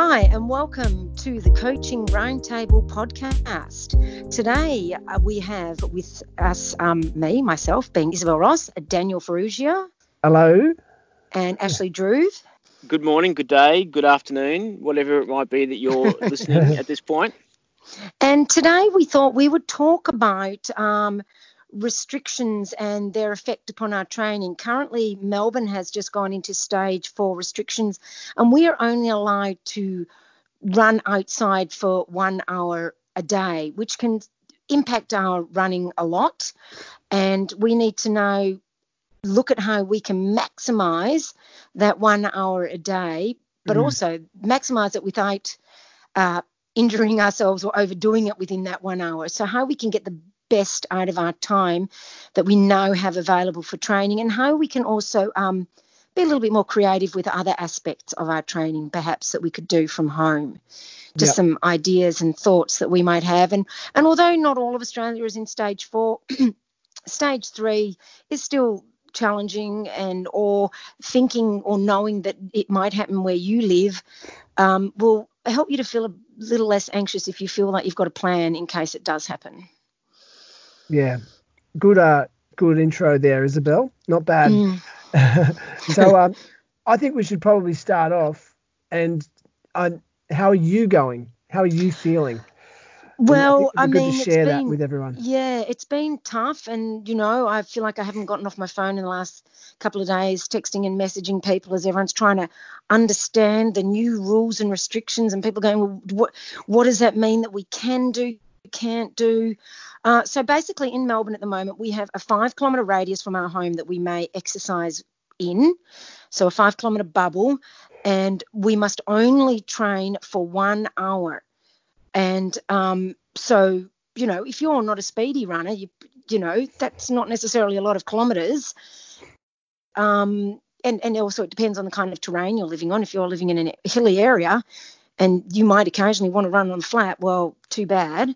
Hi, and welcome to the Coaching Roundtable podcast. Today uh, we have with us um, me, myself, being Isobel Ross, Daniel Farrugia. Hello. And Ashley Drew. Good morning, good day, good afternoon, whatever it might be that you're listening at this point. And today we thought we would talk about um, restrictions and their effect upon our training. Currently, Melbourne has just gone into stage four restrictions, and we are only allowed to run outside for one hour a day, which can impact our running a lot. And we need to know, look at how we can maximize that one hour a day, but mm. also maximize it without uh, injuring ourselves or overdoing it within that one hour. So, how we can get the best out of our time that we now have available for training and how we can also um, be a little bit more creative with other aspects of our training perhaps that we could do from home. Just yep. some ideas and thoughts that we might have. And and although not all of australia is in stage four stage three is still challenging and or thinking or knowing that it might happen where you live um, will help you to feel a little less anxious if you feel like you've got a plan in case it does happen yeah, good. Uh, good intro there, Isobel. Not bad. Mm. so, um, I think we should probably start off. And uh, how are you going? How are you feeling? Well, I, I mean, share been, that with everyone. Yeah, it's been tough, and you know, I feel like I haven't gotten off my phone in the last couple of days, texting and messaging people as everyone's trying to understand the new rules and restrictions, and people going, well, what what does that mean that we can do, can't do? Uh, so basically, in Melbourne at the moment, we have a five kilometre radius from our home that we may exercise in. So a five kilometre bubble, and we must only train for one hour. And um, so, you know, if you're not a speedy runner, you you know that's not necessarily a lot of kilometres. Um, and and also it depends on the kind of terrain you're living on. If you're living in a hilly area, and you might occasionally want to run on flat, well, too bad.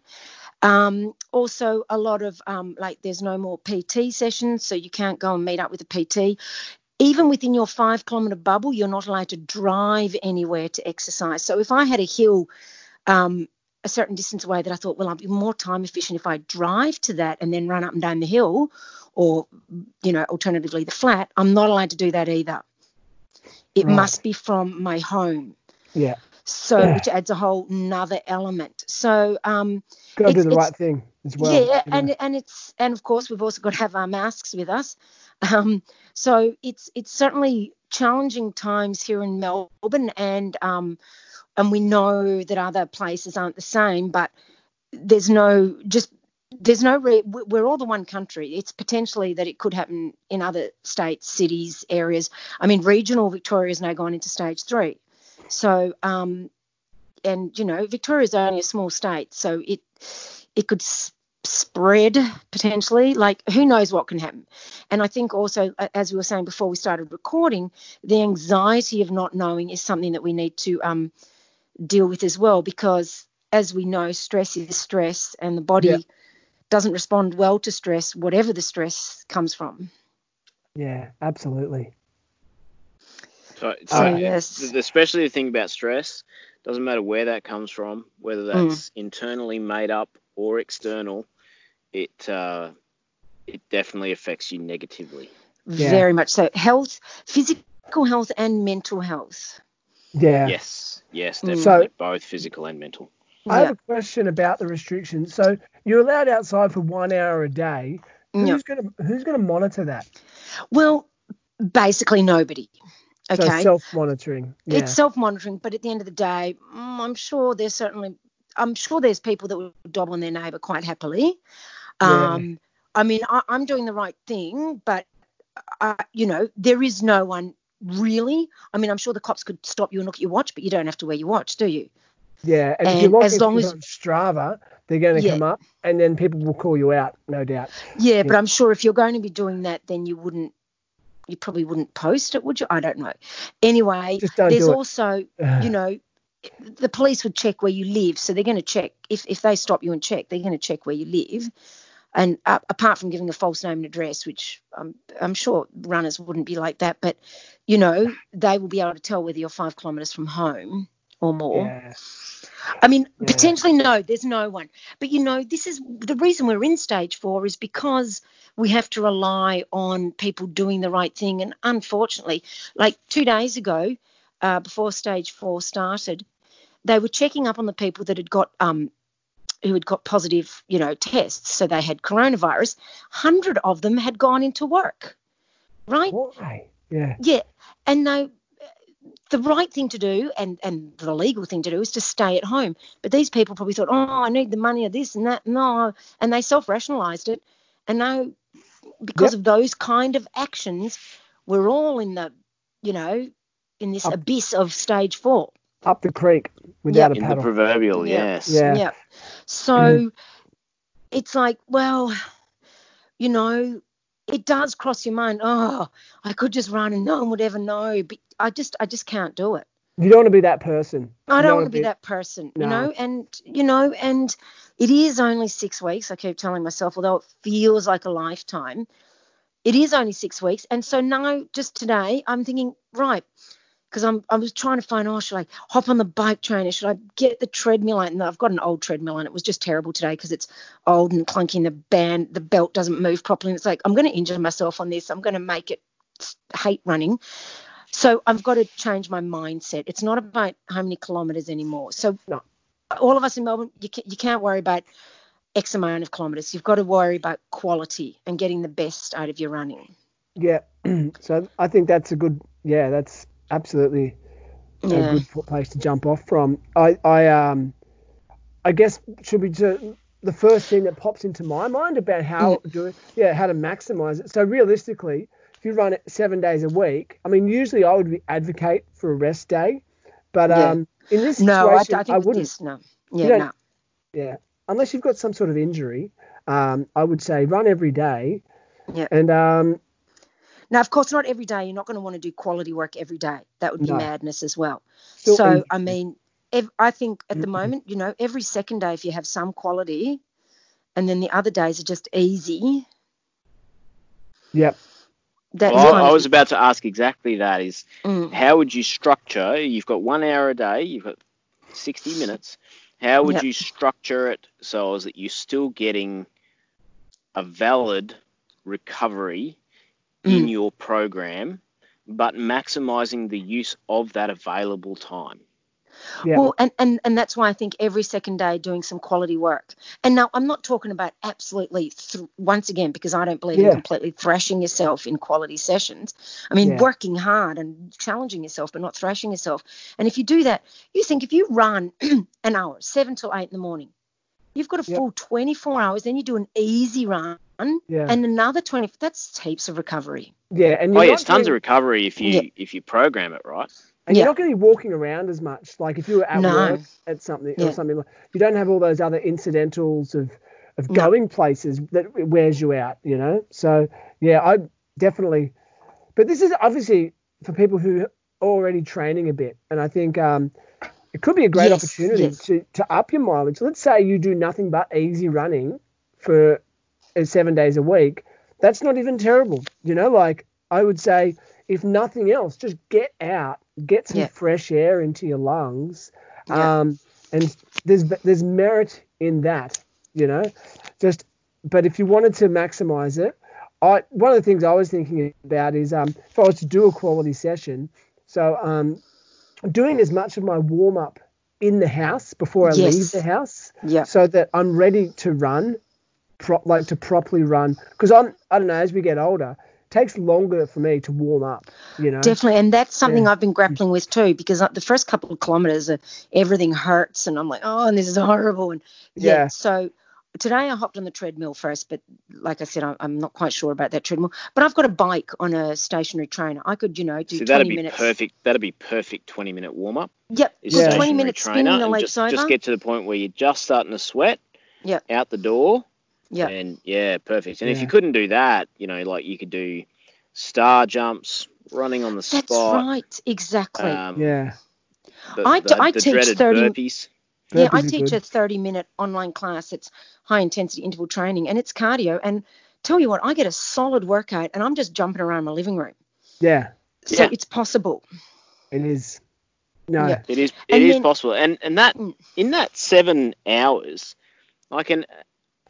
Um, also, a lot of um, like there's no more PT sessions, so you can't go and meet up with a PT. Even within your five kilometre bubble, you're not allowed to drive anywhere to exercise. So if I had a hill um, a certain distance away that I thought, well, I'll be more time efficient if I drive to that and then run up and down the hill, or you know, alternatively the flat, I'm not allowed to do that either. It right. must be from my home. Yeah. So, yeah. which adds a whole another element. So, um, got to do the right thing as well. Yeah, and and it's and of course we've also got to have our masks with us. Um, so it's it's certainly challenging times here in Melbourne, and um, and we know that other places aren't the same, but there's no just there's no re- we're all the one country it's potentially that it could happen in other states cities areas i mean regional victoria has now gone into stage three so um and you know victoria is only a small state so it it could spread potentially. Like who knows what can happen? And i think also as we were saying before we started recording the anxiety of not knowing is something that we need to um, deal with as well because as we know stress is stress and the body yeah. doesn't respond well to stress whatever the stress comes from. Yeah absolutely so, so uh, yes. especially the thing about stress doesn't matter where that comes from whether that's mm. internally made up or external, it uh, it definitely affects you negatively. Yeah. Very much so. Health, physical health, and mental health. Yeah. Yes. Yes. Mm. Definitely. So, both physical and mental. I have a question about the restrictions. So you're allowed outside for one hour a day. Who's yep. gonna Who's gonna monitor that? Well, basically nobody. Okay. So self-monitoring. Yeah. It's self-monitoring, but at the end of the day, mm, I'm sure there's certainly I'm sure there's people that would dob on their neighbour quite happily. Um, yeah. I mean, I, am doing the right thing, but uh, you know, there is no one really. I mean, I'm sure the cops could stop you and look at your watch, but you don't have to wear your watch, do you? Yeah, and, and if you're as long as Strava, they're going to yeah. come up, and then people will call you out, no doubt. Yeah, yeah, but I'm sure if you're going to be doing that, then you wouldn't you probably wouldn't post it, would you? I don't know. Anyway, there's also, you know, the police would check where you live. So they're going to check if, if they stop you and check, they're going to check where you live. And uh, apart from giving a false name and address, which I'm, I'm sure runners wouldn't be like that, but you know they will be able to tell whether you're five kilometres from home or more. Yeah. I mean, yeah. potentially no, there's no one. But you know, this is the reason we're in stage four is because we have to rely on people doing the right thing. And unfortunately, like two days ago, uh, before stage four started, they were checking up on the people that had got um, who had got positive, you know, tests. So they had coronavirus. Hundred of them had gone into work, right? Why? Yeah. Yeah, and they the right thing to do and, and the legal thing to do is to stay at home. But these people probably thought, oh, I need the money of this and that. No. And they self rationalized it. And now, because yep. of those kind of actions, we're all in the, you know, in this up, abyss of stage four. Up the creek without yep. a paddle. In the proverbial, yes. Yeah. yeah. So mm. it's like, well, you know, it does cross your mind. Oh, I could just run and no one would ever know. But I just, I just can't do it. You don't want to be that person. I don't, don't want to be, be, that person, no. you know, and you know, and it is only six weeks. I keep telling myself, although it feels like a lifetime, it is only six weeks. And so now, just today, I'm thinking, right, because I'm I was trying to find oh should I hop on the bike trainer should I get the treadmill and I've got an old treadmill and it was just terrible today because it's old and clunky and the band the belt doesn't move properly and it's like I'm going to injure myself on this I'm going to make it hate running so I've got to change my mindset it's not about how many kilometers anymore so no. all of us in Melbourne you, can, you can't worry about X amount of kilometers you've got to worry about quality and getting the best out of your running yeah so I think that's a good yeah that's absolutely yeah. a good place to jump off from. I, I um, I guess should be to, the first thing that pops into my mind about how mm. do yeah how to maximize it. So realistically, if you run it seven days a week, I mean usually I would advocate for a rest day, but yeah. um in this situation no, I, I, I wouldn't. No, yeah, no. yeah, unless you've got some sort of injury, um, I would say run every day. Yeah. And um, now, of course, not every day. You're not going to want to do quality work every day. That would be no. madness as well. Still so, easy. I mean, ev- I think at the mm-hmm. moment, you know, every second day, if you have some quality, and then the other days are just easy. Yep. That's well, I, I was about to ask exactly that. Is mm. how would you structure? You've got one hour a day. You've got 60 minutes. How would yep. you structure it so that you're still getting a valid recovery in mm. your program, but maximizing the use of that available time. Yeah. Well, and, and, and that's why I think every second day doing some quality work. And now I'm not talking about absolutely, th- once again, because I don't believe yeah. in completely thrashing yourself in quality sessions. I mean, yeah. working hard and challenging yourself, but not thrashing yourself. And if you do that, you think if you run an hour, seven till eight in the morning, you've got a full yep. 24 hours, then you do an easy run yeah. and another 20 that's heaps of recovery yeah and oh yeah it's tons of recovery if you yeah. if you program it right and yeah. you're not going to be walking around as much like if you were at no. work at something yeah. or something like you don't have all those other incidentals of of no. going places that wears you out you know so yeah i definitely but this is obviously for people who are already training a bit and i think um it could be a great yes, opportunity yes. to, to up your mileage. Let's say you do nothing but easy running for uh, seven days a week, that's not even terrible. You know, like I would say, if nothing else, just get out, get some yeah. fresh air into your lungs. Yeah. Um, and there's there's merit in that, you know. Just, but if you wanted to maximize it, I one of the things I was thinking about is um, if I was to do a quality session, so um, doing as much of my warm up in the house before I yes. leave the house, yeah. so that I'm ready to run pro- like to properly run because I'm I don't know as we get older takes longer for me to warm up you know definitely and that's something yeah. I've been grappling with too because the first couple of kilometers uh, everything hurts and I'm like oh and this is horrible and yeah, yeah. so today I hopped on the treadmill first, but like I said, I'm not quite sure about that treadmill. But I've got a bike on a stationary trainer. I could, you know, do so 20 be minutes. Perfect. That'd be perfect 20 minute warm up. Yep. Yeah. 20 minutes spinning the legs just, over. Just get to the point where you're just starting to sweat. Yep. Out the door. Yeah. And yeah, perfect. And yeah. if you couldn't do that, you know, like you could do star jumps, running on the That's spot. That's right. Exactly. Um, yeah. The, I, the, I the teach 30 burpees. Yeah, I teach good. a 30 minute online class. It's high intensity interval training and it's cardio. And tell you what, I get a solid workout and I'm just jumping around my living room. Yeah. So yeah. it's possible. It is. No, yeah. it is. It and is then, possible, and and that mm. in that seven hours, like an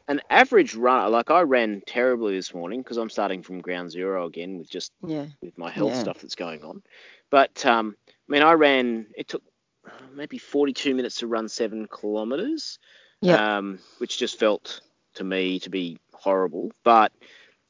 an average run, like I ran terribly this morning because I'm starting from ground zero again with just yeah. with my health yeah. stuff that's going on. But um, I mean, I ran. It took maybe 42 minutes to run seven kilometers, yeah. um, which just felt to me to be horrible. But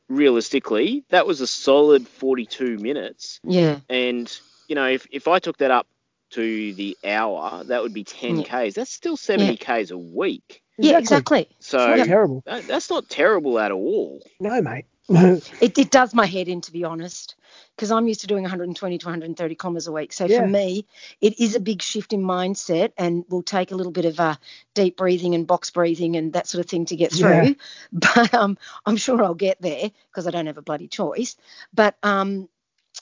realistically, that was a solid 42 minutes. Yeah. And you know, if if I took that up to the hour, that would be 10 yeah. k's. That's still 70 yeah. k's a week. Yeah, exactly. So terrible. That, that's not terrible at all. No, mate. it, it does my head in, to be honest, because I'm used to doing 120 to 130 commas a week. So yeah. for me, it is a big shift in mindset and will take a little bit of uh, deep breathing and box breathing and that sort of thing to get through. Yeah. But um, I'm sure I'll get there because I don't have a bloody choice. But, um,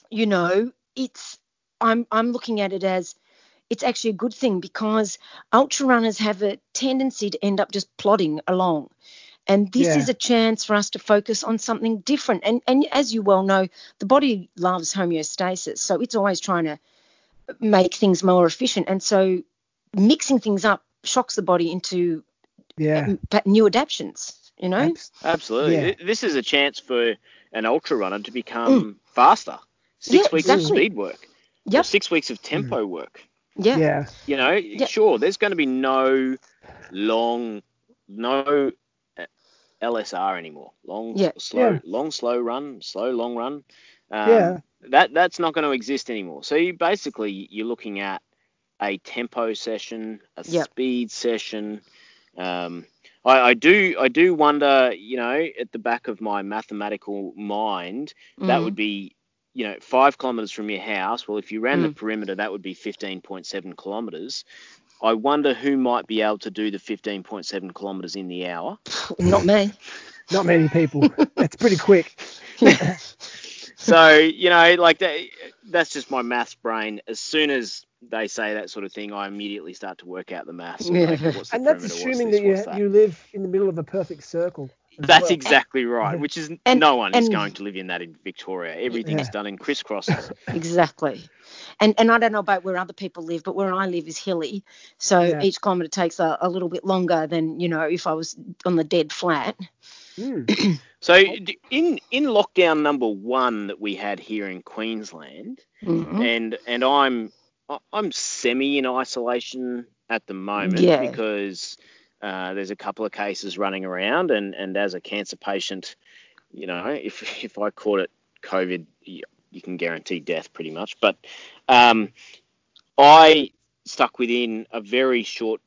you know, it's I'm I'm looking at it as it's actually a good thing because ultra runners have a tendency to end up just plodding along. And this yeah. is a chance for us to focus on something different. And, and as you well know, the body loves homeostasis. So it's always trying to make things more efficient. And so mixing things up shocks the body into yeah. new adaptations, you know? Absolutely. Yeah. This is a chance for an ultra runner to become mm. faster. Six yeah, weeks exactly. of speed work. Yep. Six weeks of tempo mm. work. Yeah. Yeah. You know, yeah. sure, there's going to be no long, no uh, LSR anymore. Long, yeah. slow, yeah. long, slow run, slow, long run. Um, yeah. That that's not going to exist anymore. So you basically you're looking at a tempo session, a yep. speed session. Um, I, I, do I do wonder, you know, at the back of my mathematical mind, mm. that would be you know, five kilometres from your house. Well, if you ran mm. the perimeter, that would be 15.7 kilometres. I wonder who might be able to do the 15.7 kilometres in the hour. Not me. Not many people. That's pretty quick. so you know, like that, that's just my maths brain. As soon as they say that sort of thing, I immediately start to work out the maths. Yeah. Like, and that's assuming that you, that? you live in the middle of a perfect circle. That's well. exactly right. Which is and, no one and, is going to live in that in Victoria. Everything's yeah. done in crisscrosses. exactly. And and I don't know about where other people live, but where I live is hilly, so yeah. each kilometre takes a, a, little bit longer than you know if I was on the dead flat. Mm. so in in lockdown number one that we had here in Queensland, mm-hmm. and and I'm I'm semi in isolation at the moment yeah. because uh, there's a couple of cases running around, and, and as a cancer patient, you know, if if I caught it COVID, you, you can guarantee death pretty much. But um, I stuck within a very short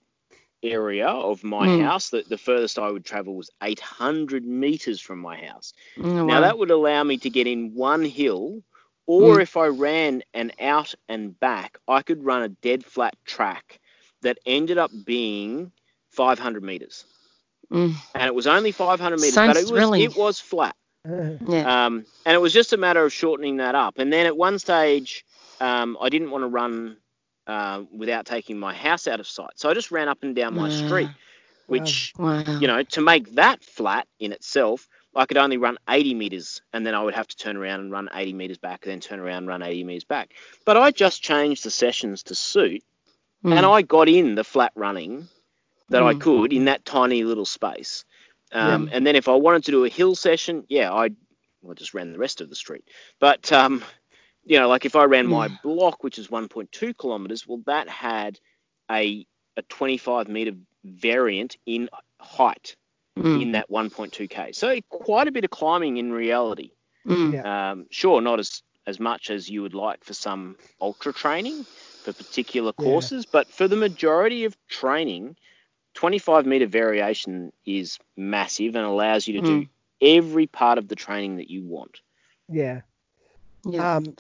area of my mm. house. The, the furthest I would travel was 800 meters from my house. Mm, now wow. that would allow me to get in one hill, or mm. if I ran an out and back, I could run a dead flat track that ended up being 500 meters. Mm. And it was only 500 meters, Sounds but it was, it was flat. Yeah. Um, and it was just a matter of shortening that up. And then at one stage, um, I didn't want to run uh, without taking my house out of sight. So I just ran up and down my street, which, wow. you know, to make that flat in itself, I could only run 80 meters and then I would have to turn around and run 80 meters back, and then turn around and run 80 meters back. But I just changed the sessions to suit mm. and I got in the flat running that mm. I could in that tiny little space. Um, yeah. And then if I wanted to do a hill session, yeah, I well, just ran the rest of the street. But um, you know, like if I ran my block, which is 1.2 kilometers, well, that had a a 25 meter variant in height mm. in that 1.2k. So quite a bit of climbing in reality. Mm. Um, sure, not as as much as you would like for some ultra training for particular courses, yeah. but for the majority of training, 25 meter variation is massive and allows you to mm. do hmm. every part of the training that you want. Yeah. Yeah. Um,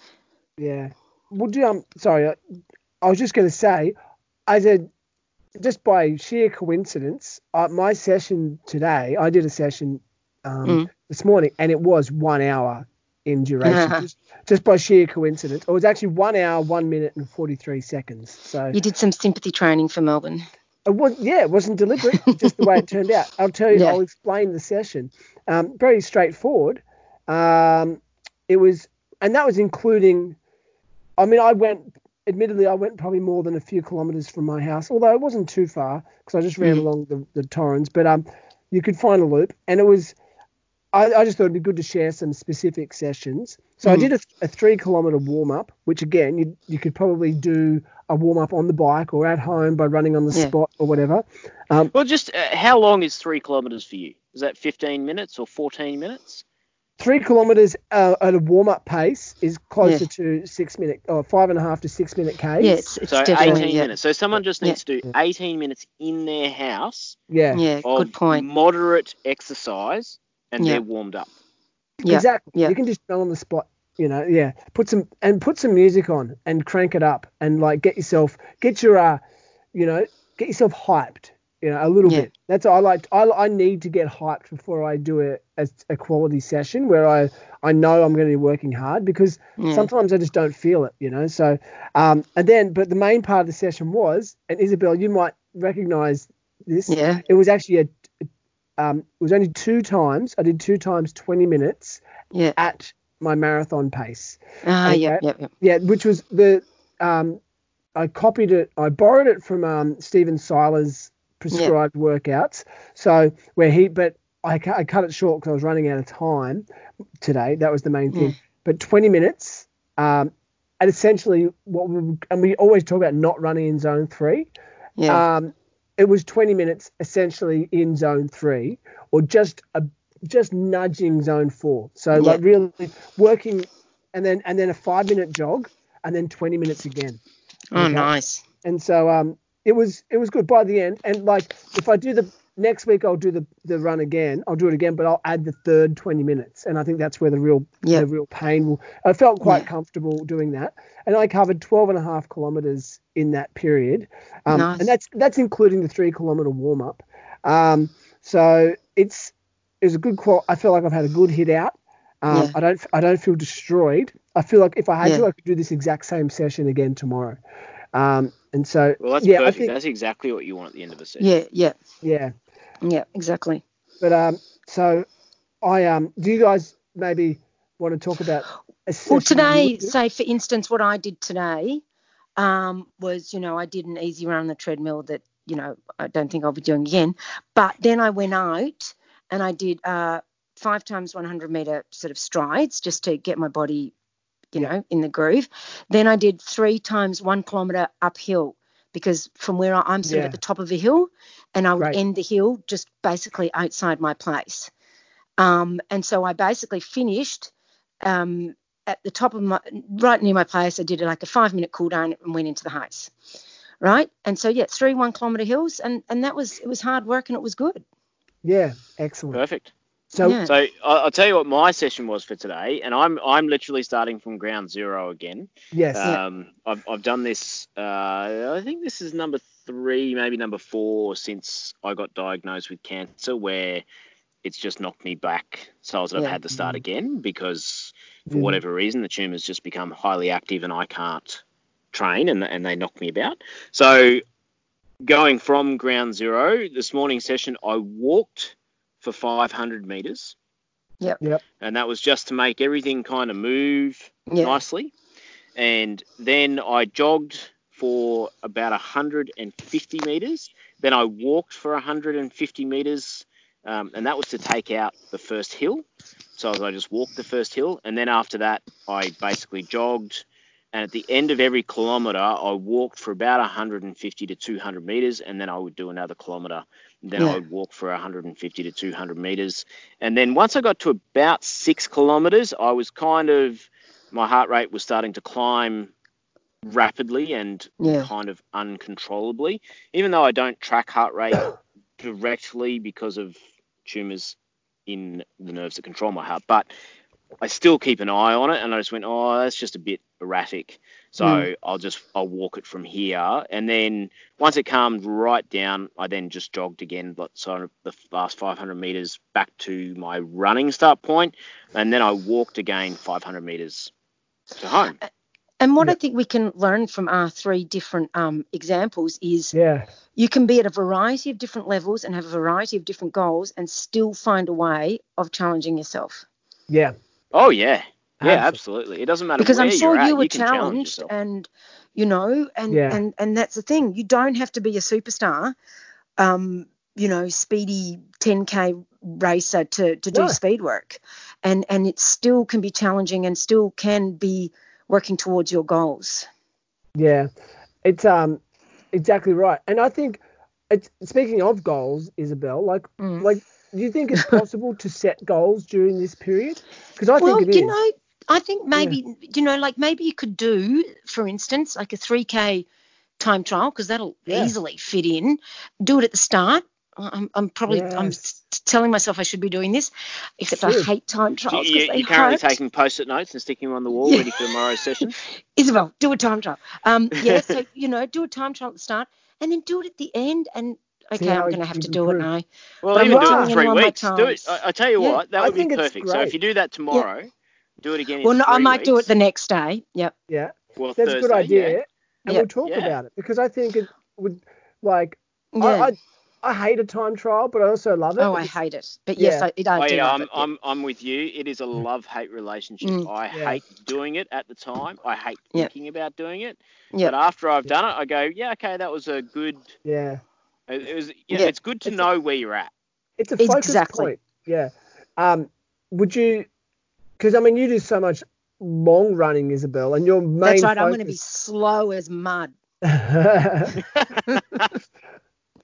yeah. Well, do, um, sorry, I, I was just going to say, as a just by sheer coincidence, uh, my session today, I did a session um, mm. this morning, and it was one hour in duration, just, just, by sheer coincidence. It was actually one hour, one minute, and forty three seconds. So you did some sympathy training for Melbourne. It was, yeah, it wasn't deliberate, just the way it turned out. I'll tell you, yeah. I'll explain the session. Um, very straightforward. Um, it was, and that was including, I mean, I went admittedly, I went probably more than a few kilometres from my house, although it wasn't too far because I just ran mm. along the, the Torrens. But um, you could find a loop, and it was. I, I just thought it'd be good to share some specific sessions. So mm. I did a, a three kilometre warm up, which again you you could probably do a warm up on the bike or at home by running on the yeah. spot or whatever. Um, well, just uh, how long is three kilometres for you? Is that 15 minutes or 14 minutes? three kilometers uh, at a warm up pace is closer yeah. to six minute or five and a half to six minute Ks. Yeah, it's, it's so 18 yeah. minutes. So someone just needs yeah. to do 18 minutes in their house. Yeah. Yeah. Good point. Moderate exercise, and they're warmed up. Yeah. Exactly. Yeah. You can just go on the spot. You know, yeah. Put some and put some music on and crank it up and like get yourself get your uh, you know, get yourself hyped you know, a little yeah. bit. That's I like. I, I need to get hyped before I do a, a, a quality session where I I know I'm going to be working hard because yeah. sometimes I just don't feel it, you know. So, um, and then but the main part of the session was, and Isobel, you might recognize this. Yeah. It was actually a, um, it was only two times. I did two times 20 minutes. Yeah. At my marathon pace. Ah, uh, yeah, yeah, yeah. Yeah, which was the um, I copied it. I borrowed it from um, Stephen Seiler's prescribed workouts. So where he, but I, I cut it short because I was running out of time today. That was the main thing. But 20 minutes, um, and essentially what we, and we always talk about not running in zone three. Yeah. Um, it was 20 minutes essentially in zone three, or just a just nudging zone four. So yeah. like really working, and then and then a five minute jog, and then 20 minutes again. Oh, okay? nice. And so um, it was it was good by the end. And like if I do the next week, I'll do the the run again. I'll do it again, but I'll add the third 20 minutes. And I think that's where the real yep. the real pain will. I felt quite yeah. comfortable doing that, and I covered 12 and a half kilometers in that period. Um, nice. And that's that's including the three kilometer warm up. Um, so it's it's a good qual. I feel like I've had a good hit out. Um, yeah. I don't I don't feel destroyed. I feel like if I had yeah. to, I could do this exact same session again tomorrow. Um, and so, well, that's yeah, perfect. Think, that's exactly what you want at the end of a session. Yeah, yeah, yeah, yeah, exactly. But um, so I um, do you guys maybe want to talk about? well, today, say for instance, what I did today um, was, you know, I did an easy run on the treadmill that, you know, I don't think I'll be doing again. But then I went out and I did uh, five times 100 meter sort of strides just to get my body you know, in the groove. Then I did three times one kilometer uphill because from where I'm sort yeah. of at the top of a hill, and I would right. end the hill just basically outside my place. Um, and so I basically finished um, at the top of my, right near my place. I did like a five minute cool down and went into the heights. Right. And so, yeah, three one kilometer hills. And, and that was, it was hard work and it was good. Yeah. Excellent. Perfect. So, yeah. so I'll tell you what my session was for today, and I'm I'm literally starting from ground zero again. Yes. Um, yeah. I've I've done this. Uh, I think this is number three, maybe number four since I got diagnosed with cancer, where it's just knocked me back. So I've yeah. had to start mm. again because for mm. whatever reason the tumor's just become highly active and I can't train, and and they knock me about. So going from ground zero, this morning session I walked for 500 meters. Yep. Yep. And that was just to make everything kind of move yep. nicely. And then I jogged for about 150 meters. Then I walked for 150 meters, um, and that was to take out the first hill. So I just walked the first hill, and then after that, I basically jogged. And at the end of every kilometer, I walked for about 150 to 200 meters, and then I would do another kilometer then yeah. I would walk for 150 to 200 meters. And then once I got to about six kilometers, I was kind of, my heart rate was starting to climb rapidly and yeah. kind of uncontrollably. Even though I don't track heart rate directly because of tumors in the nerves that control my heart, but I still keep an eye on it. And I just went, oh, that's just a bit erratic. So mm. I'll just I'll walk it from here, and then once it calmed right down, I then just jogged again, so the last 500 meters back to my running start point, and then I walked again 500 meters to home. And what yeah. I think we can learn from our three different um, examples is yeah. you can be at a variety of different levels and have a variety of different goals and still find a way of challenging yourself. Yeah. Oh yeah. Yeah, absolutely. It doesn't matter because I'm sure you were you challenged, and you know, and yeah. and and that's the thing. You don't have to be a superstar, um, you know, speedy 10k racer to to do no. speed work, and and it still can be challenging and still can be working towards your goals. Yeah, it's um exactly right, and I think it's speaking of goals, Isobel, like mm. like do you think it's possible to set goals during this period? Because I well, think it you know, I think maybe yeah. you know, like maybe you could do, for instance, like a 3k time trial because that'll yeah. easily fit in. Do it at the start. I'm, I'm probably yes. I'm telling myself I should be doing this, except I hate time trials. You, are currently taking post-it notes and sticking them on the wall, yeah. ready for tomorrow's session. Isobel, do a time trial. Um, yeah, so you know, do a time trial at the start, and then do it at the end, and okay, I'm going to have to do it now. Well, but even do it in three weeks. Do it. I, I, tell you yeah, what, that would be perfect. So if you do that tomorrow, yeah. do it again. well, no, I might weeks. do it the next day. Yep. Yeah. Well, that's Thursday, a good idea, yeah. and yep. we'll talk about it because I think it would like. I, I hate a time trial, but I also love it. Oh, I hate it. But yes, yeah. I, it, I oh, do. Yeah, I'm, it. I'm, I'm with you. It is a mm. love hate relationship. Mm. I yeah. hate doing it at the time. I hate thinking about doing it. Yep. But after I've done it, I go, yeah, okay, that was a good. Yeah. It, was. Yeah, it's good to it's know a, where you're at. It's a focus exactly. point. Yeah. Um, would you? Because I mean, you do so much long running, Isobel, and your main. That's right. Focus... I'm going to be slow as mud.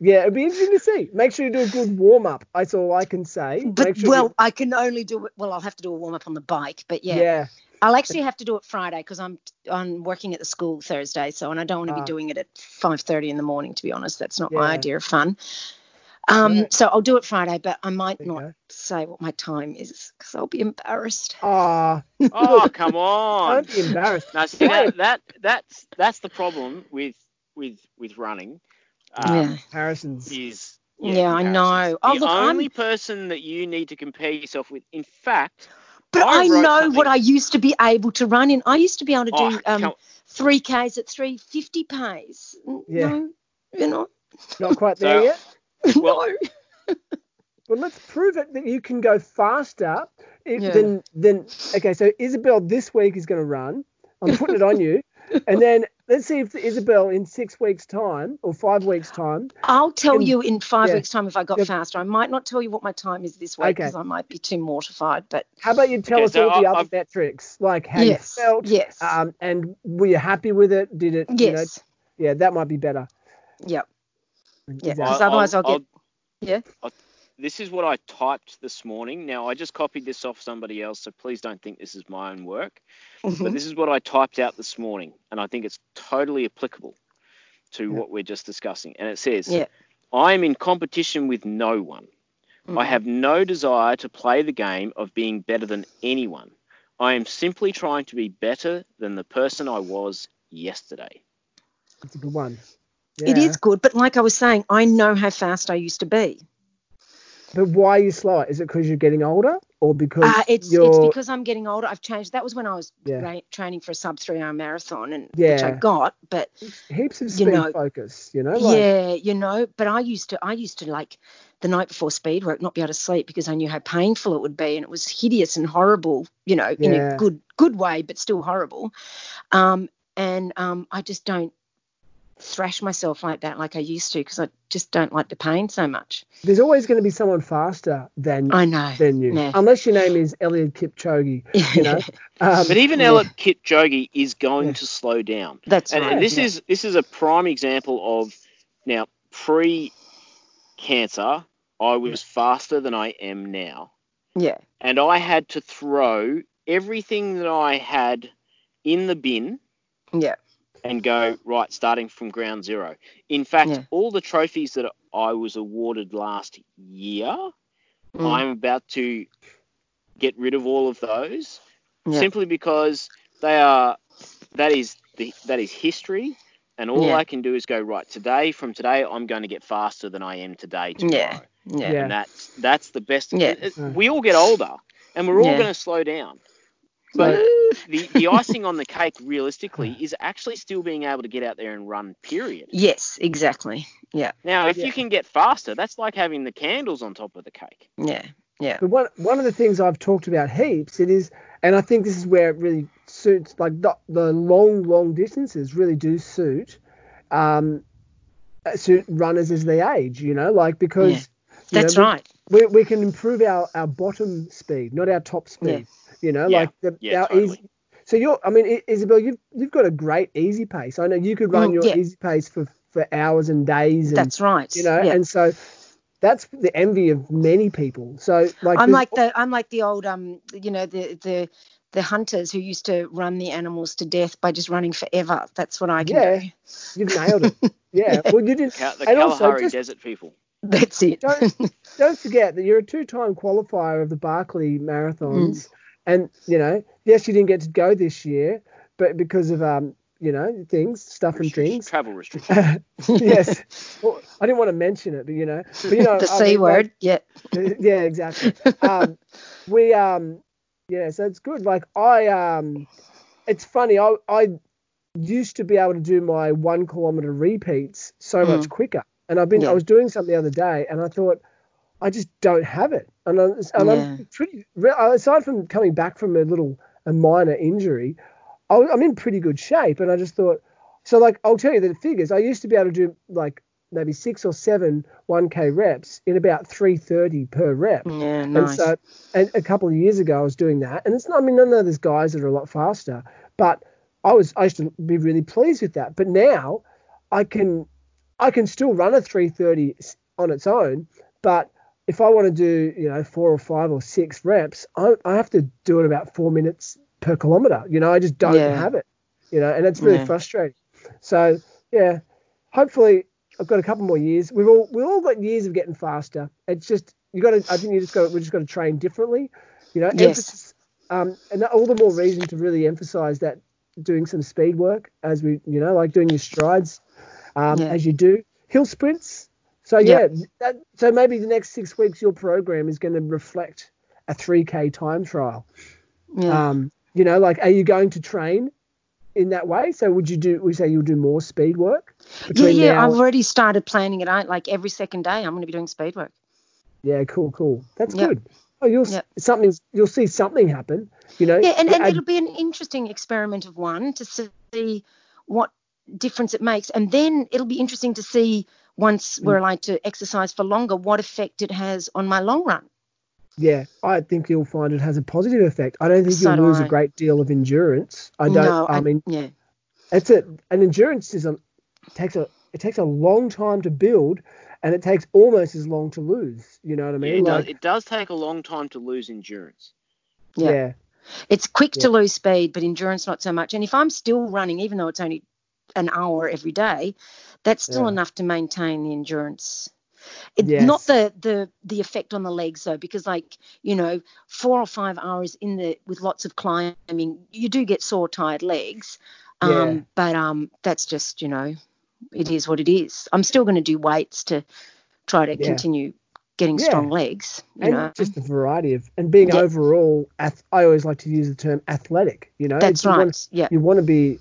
Yeah, it'd be interesting to see. Make sure you do a good warm up. That's all I can say. But sure well, you... I can only do it. Well, I'll have to do a warm up on the bike. But yeah, yeah. I'll actually have to do it Friday because I'm I'm working at the school Thursday. So and I don't want to be ah. doing it at 5:30 in the morning. To be honest, that's not yeah. my idea of fun. Um, yeah. so I'll do it Friday, but I might not say what my time is because I'll be embarrassed. Ah, oh, come on! Don't be embarrassed. Now, see that, that that's that's the problem with with with running um, yeah. Harrison's is yeah, yeah I know. Oh, the look, only I'm... person that you need to compare yourself with. In fact, but I, I know something... what I used to be able to run in. I used to be able to do oh, um, three k's at three fifty pace. Yeah. No, you know. Not quite there yet. Well, no. well, let's prove it that you can go faster yeah. than than. Okay, so Isobel this week is going to run. I'm putting it on you, and then let's see if Isobel in six weeks' time or five weeks' time. I'll tell can, you in five yeah. weeks' time if I got yeah. faster. I might not tell you what my time is this week because okay. I might be too mortified. But how about you tell okay, us so all I, the other I've... metrics, like how yes. you felt, yes, um, and were you happy with it? Did it? Yes. You know, yeah, that might be better. Yep. Yeah, because otherwise I'll, I'll get. I'll, yeah. I'll, this is what I typed this morning. Now I just copied this off somebody else, so please don't think this is my own work. Mm-hmm. But this is what I typed out this morning, and I think it's totally applicable to yeah. what we're just discussing. And it says, yeah. I am in competition with no one. Mm-hmm. I have no desire to play the game of being better than anyone. I am simply trying to be better than the person I was yesterday. That's a good one. Yeah. It is good, but like I was saying, I know how fast I used to be. But why are you slower? Is it because you're getting older, or because uh, it's you're... it's because I'm getting older. I've changed. That was when I was yeah. ra- training for a sub three hour marathon, and yeah. which I got. But heaps of speed you know, focus, you know. Like... Yeah, you know. But I used to I used to like the night before speed work not be able to sleep because I knew how painful it would be, and it was hideous and horrible. You know, yeah. in a good good way, but still horrible. Um, and um, I just don't thrash myself like that like I used to because I just don't like the pain so much. There's always going to be someone faster than I know than you, unless your name is Eliud Kipchoge. You know, um, but even yeah. Eliud Kipchoge is going yeah. to slow down. That's and, right. And this yeah. is this is a prime example of now pre cancer. I was faster than I am now. Yeah. And I had to throw everything that I had in the bin. Yeah and go right starting from ground zero. In fact, yeah. all the trophies that I was awarded last year, mm. I'm about to get rid of all of those yeah. simply because they are that is the that is history and all yeah. I can do is go right today from today I'm going to get faster than I am today tomorrow. Yeah. Yeah. And that's that's the best yeah. It, it, we all get older and we're all going to slow down. But the, the icing on the cake, realistically, is actually still being able to get out there and run. Period. Yes, exactly. Yeah. Now, if yeah. you can get faster, that's like having the candles on top of the cake. Yeah. Yeah. But one one of the things I've talked about heaps, it is, and I think this is where it really suits like the, the long long distances really do suit um suit runners as they age. You know, like because yeah. that's know, right. We, we can improve our our bottom speed, not our top speed. Yeah. You know, yeah. like the, yeah, our totally. easy. So you're, I mean, Isobel, you've you've got a great easy pace. I know you could run mm, your easy pace for for hours and days. And, that's right. You know, and so that's the envy of many people. So like I'm like the I'm like the old um you know the the the hunters who used to run the animals to death by just running forever. That's what I can yeah, do. You've nailed it. Yeah. yeah. Well, you did. The Kalahari just, Desert people. That's it. don't, don't forget that you're a two-time qualifier of the Barkley marathons, mm. And you know, yes, you didn't get to go this year, but because of um, you know, things, stuff and things. Travel restrictions. yes. Well, I didn't want to mention it, but you know, but you know, the C mean, word. Like, yeah. Yeah, exactly. Um, we um, yeah, so it's good. Like I um, it's funny. I I used to be able to do my one kilometer repeats so mm. much quicker, and I've been yeah. I was doing something the other day, and I thought I just don't have it, and I'm, and yeah. I'm pretty aside from coming back from a little a minor injury. I'm in pretty good shape. And I just thought, so like, I'll tell you the figures. I used to be able to do like maybe six or seven 1K reps in about 330 per rep. Yeah, nice. And so, and a couple of years ago, I was doing that. And it's not, I mean, none of those guys that are a lot faster, but I was, I used to be really pleased with that. But now I can, I can still run a 330 on its own, but if I want to do, you know, four or five or six reps, I, I have to do it about four minutes per kilometer. You know, I just don't yeah. have it. You know, and it's really yeah. frustrating. So yeah, hopefully I've got a couple more years. We've all we've all got years of getting faster. It's just you got to. I think you just got. We just got to train differently. You know, yes. emphasis, um, and all the more reason to really emphasize that doing some speed work as we, you know, like doing your strides um, yeah. as you do hill sprints. So yeah, yep. that, so maybe the next six weeks your program is going to reflect a 3k time trial. Yeah. Um, you know, like, are you going to train in that way? So would you do? We say you'll do more speed work. Yeah, yeah. I've already started planning it out. Like every second day, I'm going to be doing speed work. Yeah, cool, cool. That's yep. good. Oh, you'll yep. something. You'll see something happen. You know. Yeah, and, and it'll be an interesting experiment of one to see what difference it makes, and then it'll be interesting to see once mm. we're allowed to exercise for longer what effect it has on my long run yeah, I think you'll find it has a positive effect. I don't think so you'll lose I. a great deal of endurance. I don't. No, I, I, mean, yeah, it's a an endurance is a takes a it takes a long time to build, and it takes almost as long to lose. You know what I mean? Yeah, it, like, does, it does take a long time to lose endurance. Yeah. yeah. It's quick yeah. to lose speed, but endurance not so much. And if I'm still running, even though it's only an hour every day, that's still yeah. enough to maintain the endurance. It, yes. Not the the the effect on the legs though, because like you know, four or five hours in the with lots of climbing, you do get sore, tired legs. Um, yeah. But um, that's just you know, it is what it is. I'm still going to do weights to try to yeah. continue getting yeah. strong legs. You and know, just a variety of and being overall. I always like to use the term athletic. You know, that's right. Want, yeah, you want to be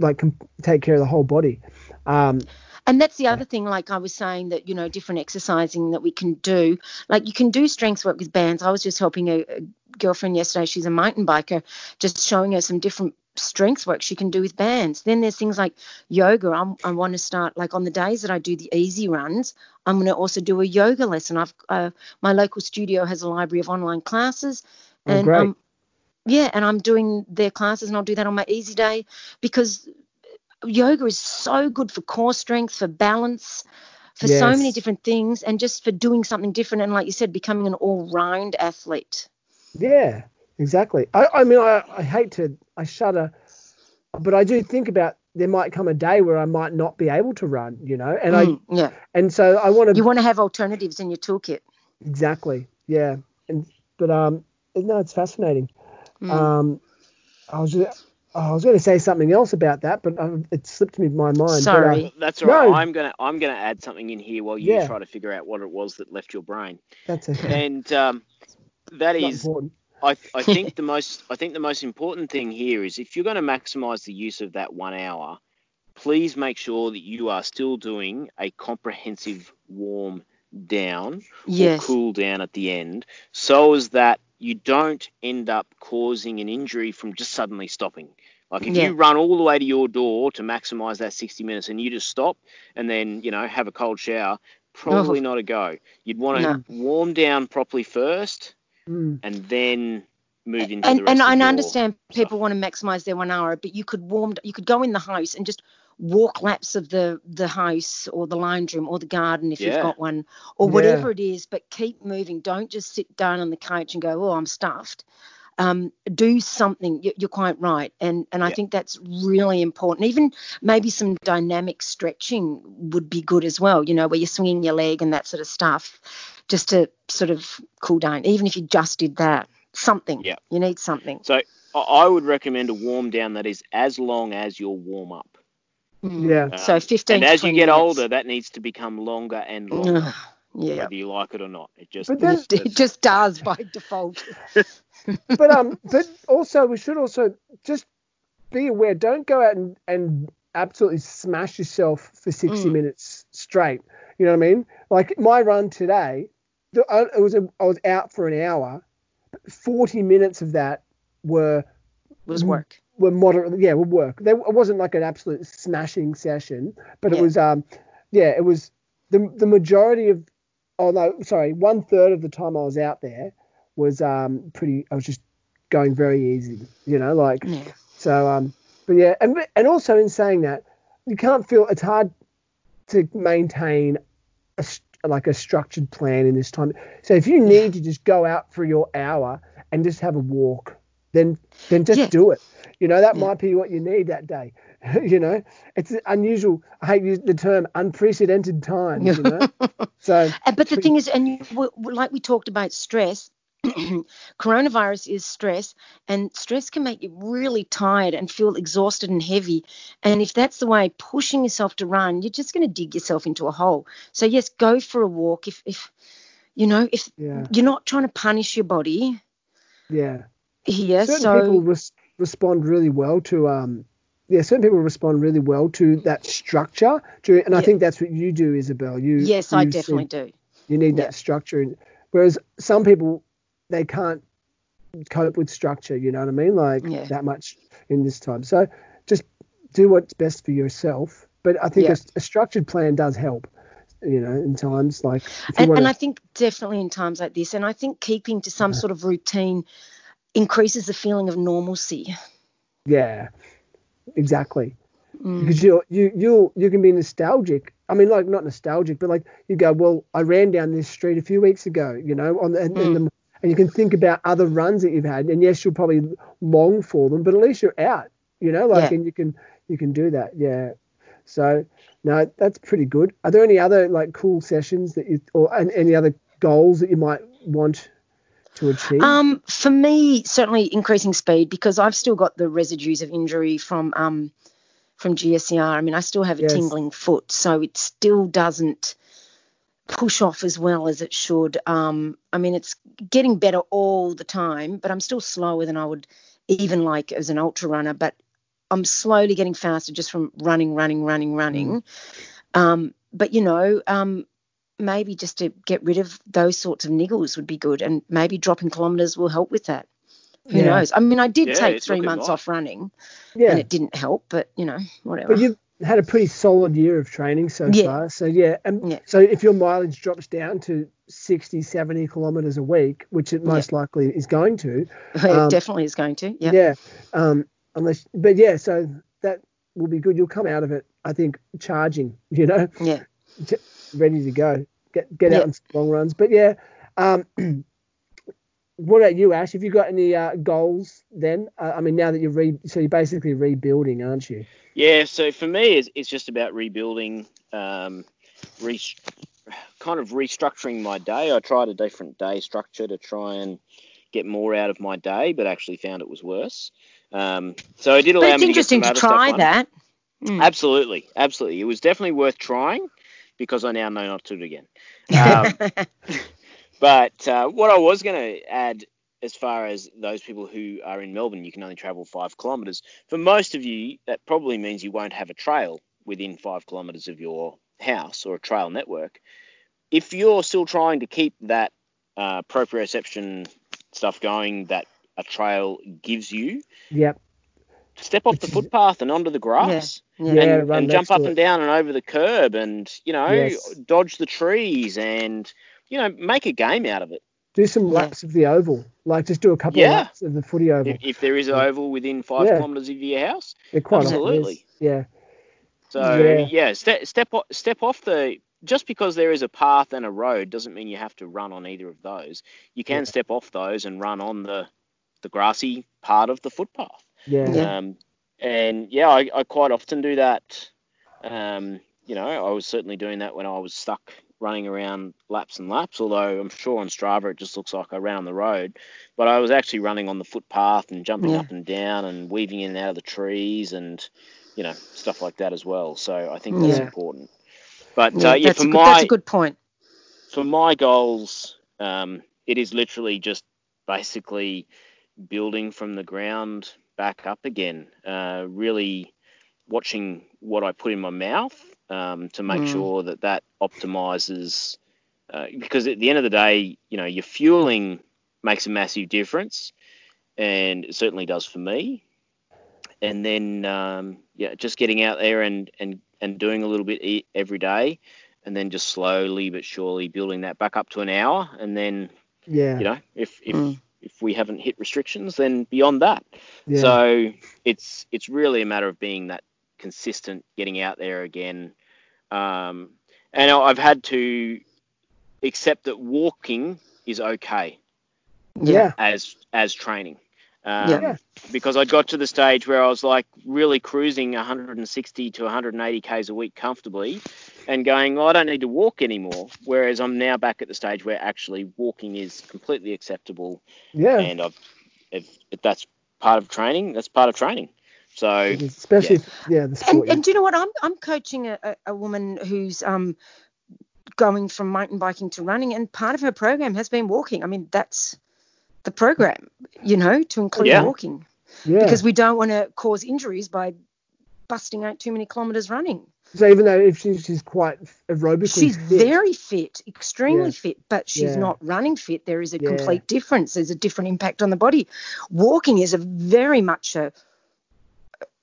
like com- take care of the whole body. Um, and that's the other thing, like I was saying, that, you know, different exercising that we can do. Like you can do strength work with bands. I was just helping a, a girlfriend yesterday, she's a mountain biker, just showing her some different strength work she can do with bands. Then there's things like yoga. I'm, i want to start like on the days that I do the easy runs. I'm going to also do a yoga lesson. I've uh, my local studio has a library of online classes, oh, and oh, yeah, and I'm doing their classes, and I'll do that on my easy day because yoga is so good for core strength, for balance, for yes. so many different things, and just for doing something different. And like you said, becoming an all-round athlete. Yeah, exactly. I, I mean, I, I hate to, I shudder, but I do think about there might come a day where I might not be able to run, you know, and mm, I, yeah, and so I want to. You want to have alternatives in your toolkit. Exactly. Yeah, and but um, no, it's fascinating. Mm. Um, I was just, I was going to say something else about that, but um, it slipped me my mind. Sorry, but, uh, that's all right. No. I'm gonna I'm gonna add something in here while you yeah. try to figure out what it was that left your brain. That's okay. And um, that is, I I think the most I think the most important thing here is if you're going to maximise the use of that one hour, please make sure that you are still doing a comprehensive warm down yes. or cool down at the end, so as that you don't end up causing an injury from just suddenly stopping. Like if yeah. you run all the way to your door to maximize that 60 minutes and you just stop and then, you know, have a cold shower, probably oh. not a go. You'd want to no. warm down properly first mm. and then move into and, the rest and I understand people want to maximize their one hour, but you could warm you could go in the house and just walk laps of the the house or the lounge room or the garden if yeah. you've got one or whatever yeah. it is, but keep moving. Don't just sit down on the couch and go, oh, I'm stuffed. Um, do something. You're quite right, and and I yeah. think that's really important. Even maybe some dynamic stretching would be good as well. You know, where you're swinging your leg and that sort of stuff, just to sort of cool down. Even if you just did that, something. Yeah. You need something. So I would recommend a warm down that is as long as your warm up. Mm. Yeah. Um, so 15. And as you get minutes. older, that needs to become longer and longer. yeah. Whether you like it or not, it just but then, it just does by default. but um, but also we should also just be aware. Don't go out and and absolutely smash yourself for 60 mm. minutes straight. You know what I mean? Like my run today, it was a, I was out for an hour. 40 minutes of that were was work were moderate. Yeah, would work. They, it wasn't like an absolute smashing session, but yeah. it was. Um, yeah, it was the the majority of. Oh no, sorry, one third of the time I was out there was um pretty. I was just going very easy, you know, like. Yeah. So um, but yeah, and and also in saying that, you can't feel it's hard to maintain a like a structured plan in this time. So if you need to just go out for your hour and just have a walk, then then just yeah. do it. You know, that yeah. might be what you need that day. you know, it's unusual. I hate the term unprecedented times. You know, so. Uh, but the thing is, and you, like we talked about stress, coronavirus is stress, and stress can make you really tired and feel exhausted and heavy. And if that's the way pushing yourself to run, you're just going to dig yourself into a hole. So yes, go for a walk. If if you know if yeah. you're not trying to punish your body. Yeah. Yeah. Certain so people res- respond really well to um. Yeah, certain people respond really well to that structure, and yeah. I think that's what you do, Isobel. You yes, you I definitely do. You need that structure, whereas some people they can't cope with structure. You know what I mean? Like yeah. that much in this time. So just do what's best for yourself. But I think yeah. a, a, structured plan does help. You know, in times like. And, wanna... and I think definitely in times like this, and I think keeping to some sort of routine increases the feeling of normalcy. Yeah, exactly. Mm. Because you you you you can be nostalgic. I mean, like not nostalgic, but like you go, well, I ran down this street a few weeks ago. You know, on the, mm. the and you can think about other runs that you've had. And yes, you'll probably long for them, but at least you're out, you know, like, yeah. and you can, you can do that. Yeah. So no, that's pretty good. Are there any other like cool sessions that you, or and, any other goals that you might want to achieve? Um, for me, certainly increasing speed because I've still got the residues of injury from, um, from GSCR. I mean, I still have a yes. tingling foot, so it still doesn't push off as well as it should. Um, I mean, it's getting better all the time, but I'm still slower than I would even like as an ultra runner. But I'm slowly getting faster just from running, running, running, running. Mm. Um, but you know, um, maybe just to get rid of those sorts of niggles would be good, and maybe dropping kilometers will help with that. Who yeah. knows? I mean, I did yeah, take three months off running, yeah. and it didn't help, but you know, whatever. But you had a pretty solid year of training so yeah. far. So yeah, and yeah. so if your mileage drops down to 60, 70 kilometers a week, which it most yeah. likely is going to, it um, definitely is going to. Yeah. Yeah. Um, unless, but yeah, so that will be good. You'll come out of it, I think, charging. You know. Yeah. Ready to go. Get get out on long runs. But yeah. Um, what about you, Ash? Have you got any uh, goals then? Uh, I mean, now that you're re- so you're basically rebuilding, aren't you? Yeah, so for me, it's, it's just about rebuilding, um, re- kind of restructuring my day. I tried a different day structure to try and get more out of my day, but actually found it was worse. Um, so it did allow but it's me interesting to, to try that. Mm. Absolutely, absolutely. It was definitely worth trying because I now know not to do it again. Um, but uh, what I was going to add as far as those people who are in Melbourne, you can only travel five kilometres. For most of you, that probably means you won't have a trail within five kilometres of your house or a trail network. If you're still trying to keep that uh, proprioception stuff going that a trail gives you. Yep. Step off the footpath and onto the grass. Yeah, yeah. and, and jump up and down and over the curb and, you know, yes. dodge the trees and, you know, make a game out of it. Do some laps of the oval. Like just do a couple yeah. of laps of the footy oval. If, if there is an oval within five kilometres of your house. Absolutely. Yeah. So yeah, yeah step step step off the just because there is a path and a road doesn't mean you have to run on either of those. You can yeah. step off those and run on the the grassy part of the footpath. Yeah. Um, and yeah, I, I quite often do that. Um, you know, I was certainly doing that when I was stuck running around laps and laps. Although I'm sure on Strava it just looks like I ran on the road, but I was actually running on the footpath and jumping yeah. up and down and weaving in and out of the trees and you know stuff like that as well. So I think that's yeah. important. But yeah, uh, yeah for a, my that's a good point. For my goals, um, it is literally just basically building from the ground back up again. Uh, really watching what I put in my mouth um, to make mm. sure that that optimizes. Uh, because at the end of the day, you know, your fueling makes a massive difference, and it certainly does for me and then um, yeah, just getting out there and and and doing a little bit every day, and then just slowly but surely building that back up to an hour, and then yeah, you know, if if mm. If we haven't hit restrictions, then beyond that. Yeah. So it's it's really a matter of being that consistent, getting out there again, um, and I've had to accept that walking is okay. Yeah. As as training. Um, yeah. Because I got to the stage where I was like really cruising 160 to 180 k's a week comfortably, and going, well, I don't need to walk anymore. Whereas I'm now back at the stage where actually walking is completely acceptable. Yeah. And I've, if, if that's part of training, that's part of training. So especially yeah, if, yeah the sport, and, yeah. and do you know what? I'm I'm coaching a, a woman who's um going from mountain biking to running, and part of her program has been walking. I mean, that's the program, you know, to include yeah. walking. Yeah. Because we don't want to cause injuries by busting out too many kilometres running. So even though if she's, she's quite aerobically she's fit. very fit, extremely yeah. fit, but she's yeah. not running fit. There is a yeah. complete difference. There's a different impact on the body. Walking is a very much a,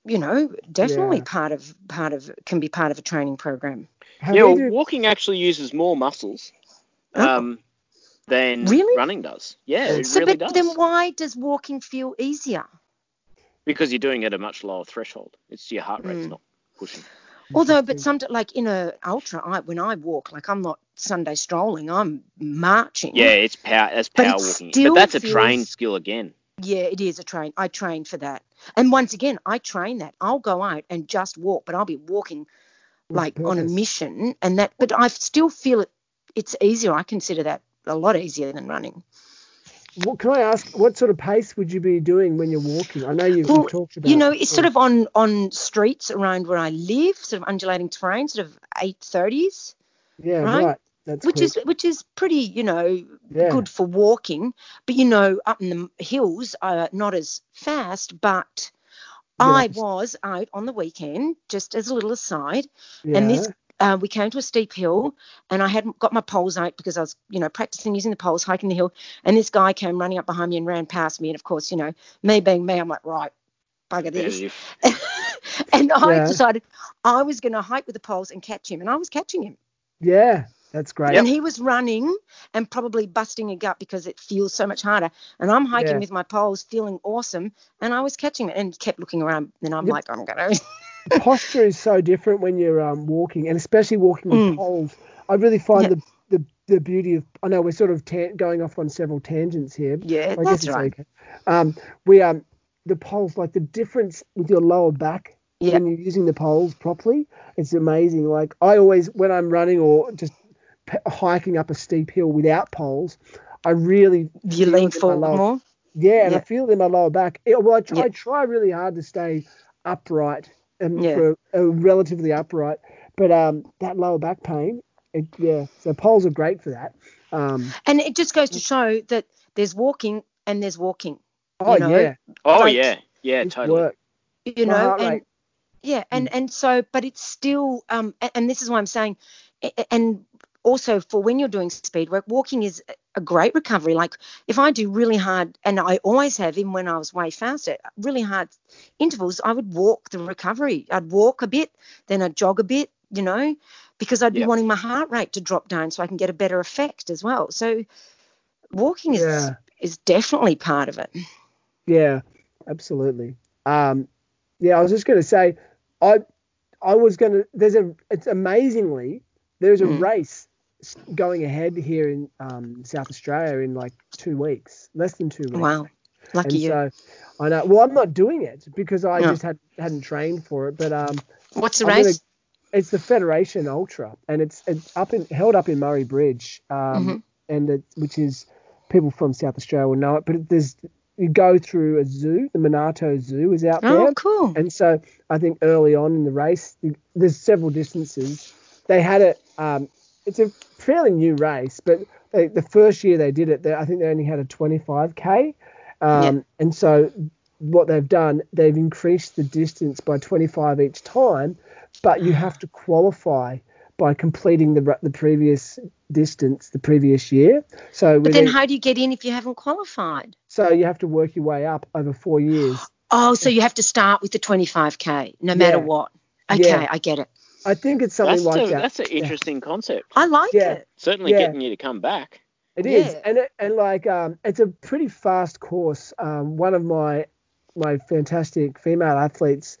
you know, definitely part of part of can be part of a training program. yeah, well, walking actually uses more muscles. Oh. Um, than really? running does. Yeah, it so, really but does. Then why does walking feel easier? Because you're doing it at a much lower threshold. It's your heart rate's mm. not pushing. Although, but some like in a ultra, I when I walk, like I'm not Sunday strolling, I'm marching. Yeah, it's power. That's power but walking. But that's a feels, trained skill again. Yeah, it is a train. I train for that, and once again, I train that. I'll go out and just walk, but I'll be walking like on a mission, and that. But I still feel it. It's easier. I consider that a lot easier than running. What, can I ask, what sort of pace would you be doing when you're walking? I know you've, well, talked about. You know, it's sort of on on streets around where I live, sort of undulating terrain, sort of eight thirties. Yeah, right. right. That's which is which is pretty, you know, yeah. good for walking. But you know, up in the hills, uh, not as fast. But yeah. I was out on the weekend, just as a little aside, yeah. and this uh, we came to a steep hill and I hadn't got my poles out because I was, you know, practicing using the poles, hiking the hill. And this guy came running up behind me and ran past me. And of course, you know, me being me, I'm like, right, bugger this. and I yeah. decided I was going to hike with the poles and catch him. And I was catching him. Yeah, that's great. And he was running and probably busting a gut because it feels so much harder. And I'm hiking yeah. with my poles, feeling awesome. And I was catching it and kept looking around. And I'm yep. like, I'm going posture is so different when you're um, walking, and especially walking with mm. poles. I really find the, the the beauty of. I know we're sort of ta- going off on several tangents here. Yeah, I that's right. Okay. Um, we um the poles like the difference with your lower back yeah. when you're using the poles properly. It's amazing. Like I always when I'm running or just p- hiking up a steep hill without poles, I really you lean forward more. Yeah, and yeah. I feel it in my lower back. It, well, I try, yeah. I try really hard to stay upright um, yeah. for a, a relatively upright. But um, that lower back pain, it, yeah. So poles are great for that. Um, and it just goes to show that there's walking and there's walking. Oh you know? yeah. Oh like, yeah. Yeah, totally. Work. You know, and yeah, and mm. and so, but it's still, um, and, and this is why I'm saying, and also for when you're doing speed work, walking is a great recovery. Like if I do really hard, and I always have, even when I was way faster, really hard intervals, I would walk the recovery. I'd walk a bit, then I'd jog a bit, you know, because I'd be yep. wanting my heart rate to drop down so I can get a better effect as well. So walking is yeah. is definitely part of it. Yeah, absolutely. Um, yeah, I was just going to say, I I was going to. There's a. It's amazingly there's a mm. race going ahead here in um, South Australia in like two weeks, less than two weeks. Wow, lucky and you. So I know. Well, I'm not doing it because I no. just had hadn't trained for it. But um, what's the I'm race? Gonna, it's the Federation Ultra, and it's, it's up in held up in Murray Bridge, um, mm-hmm. and it, which is people from South Australia will know it. But there's you go through a zoo, the Monarto Zoo is out oh, there. Oh, cool. And so I think early on in the race, there's several distances. They had it. Um, it's a fairly new race, but they, the first year they did it, they, I think they only had a 25k. Um, yep. And so what they've done, they've increased the distance by 25 each time, but you have to qualify by completing the the previous distance the previous year. So, but then how do you get in if you haven't qualified? So you have to work your way up over four years. Oh, so you have to start with the 25k no matter yeah. what. Okay, yeah. I get it. I think it's something that's like a, that. That's an interesting yeah. concept. I like it. Certainly getting you to come back. It is, and it, and like um, it's a pretty fast course. Um, one of my my fantastic female athletes,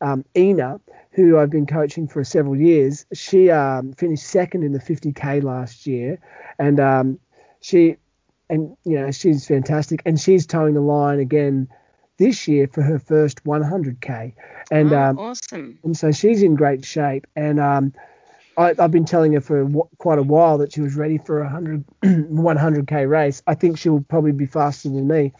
um, Ina, who I've been coaching for several years, she um, finished second in the 50k last year, and um, she, and you know she's fantastic, and she's towing the line again this year for her first 100k, and oh, um, awesome, and so she's in great shape, and um, I, have been telling her for w- quite a while that she was ready for a 100 100k race. I think she'll probably be faster than me,